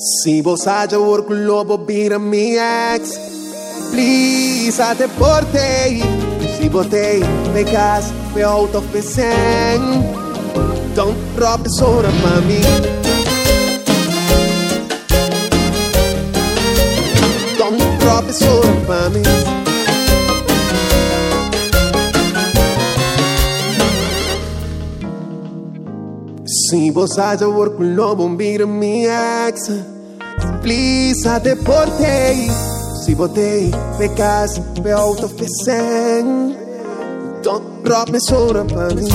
Se você já por bobina vira ex. Please, até portei. Se botei, me gas, me auto-officem. Don't drop this mami. Se você já orgulhou bobina minha ex. Please, até portei Se botei, me gas, me out of percent Don't drop me pra mim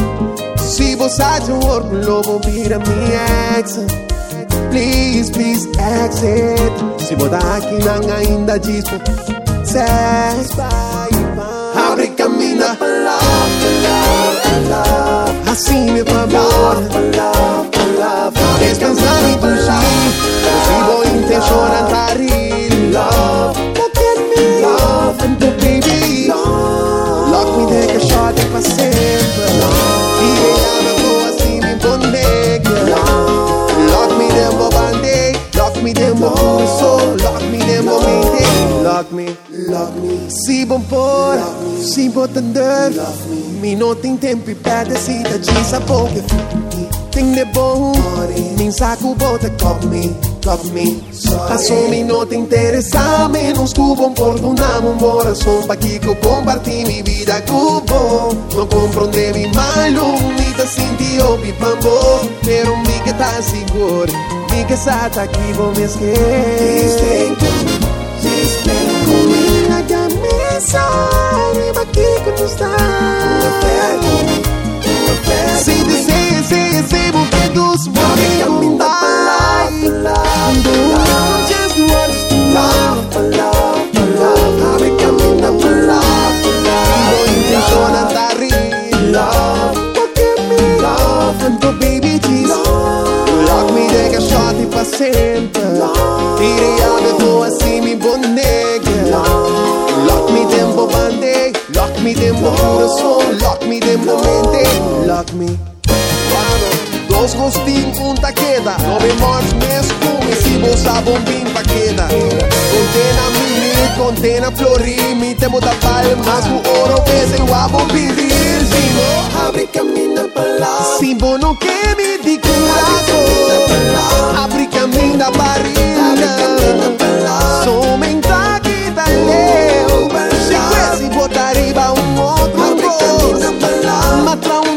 Se você já orgulhou bobina minha ex. Please, please exit. Botar aqui não ainda diz Sex, Abre caminho pra love, love, love Assim, meu love me. Love me. Sii buon cuore, sii buon tender. Minuti in tempi perdersi da ci sa poche. Ting de buon, min sa cubo te cop me. Cop me. Passo minuti interi sa me non scubo un porto un amo un buon son pa chi comparti mi vida cubo. Non comprendevi mai l'unità sinti o mi bambo. Però mica t'assicuro, mica sa ta chi vuoi mi scherzo. sabe ma chi che tu stai Sente, sente, sente, sente un che tu smuovi a mi parlando Just want to love, love, love A me cammina per a tarri Love, what can be love And the baby cheese Lock me, take a shot, if I a me tua Lock me. Dos gostinhos, um taqueda Nove mortes, mês, fume Se bolsa, bombim, paqueda Contena mini, contena flori Mi tempo da palmas. O ouro, pese, o abombim Zinho, abre caminho pra lá Simbo não quer me de curato Abre da barriga Somenta que tá leu Se quer botar riba um outro gosto Matra um deal com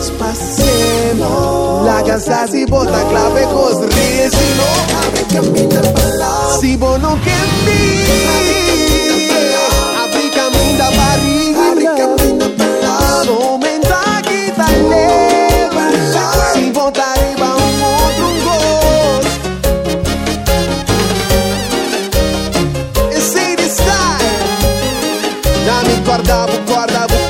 Sempre Larga as e bota clave com os rios Se não abre caminho pra lá Se bom não quer vir Abre caminho da barriga Abre caminho pra lá Somente que tá leva Se voltar e um outro gosto Esse de style. Me guardava, guardava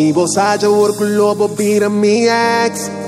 Si a haya work globo, beat me X.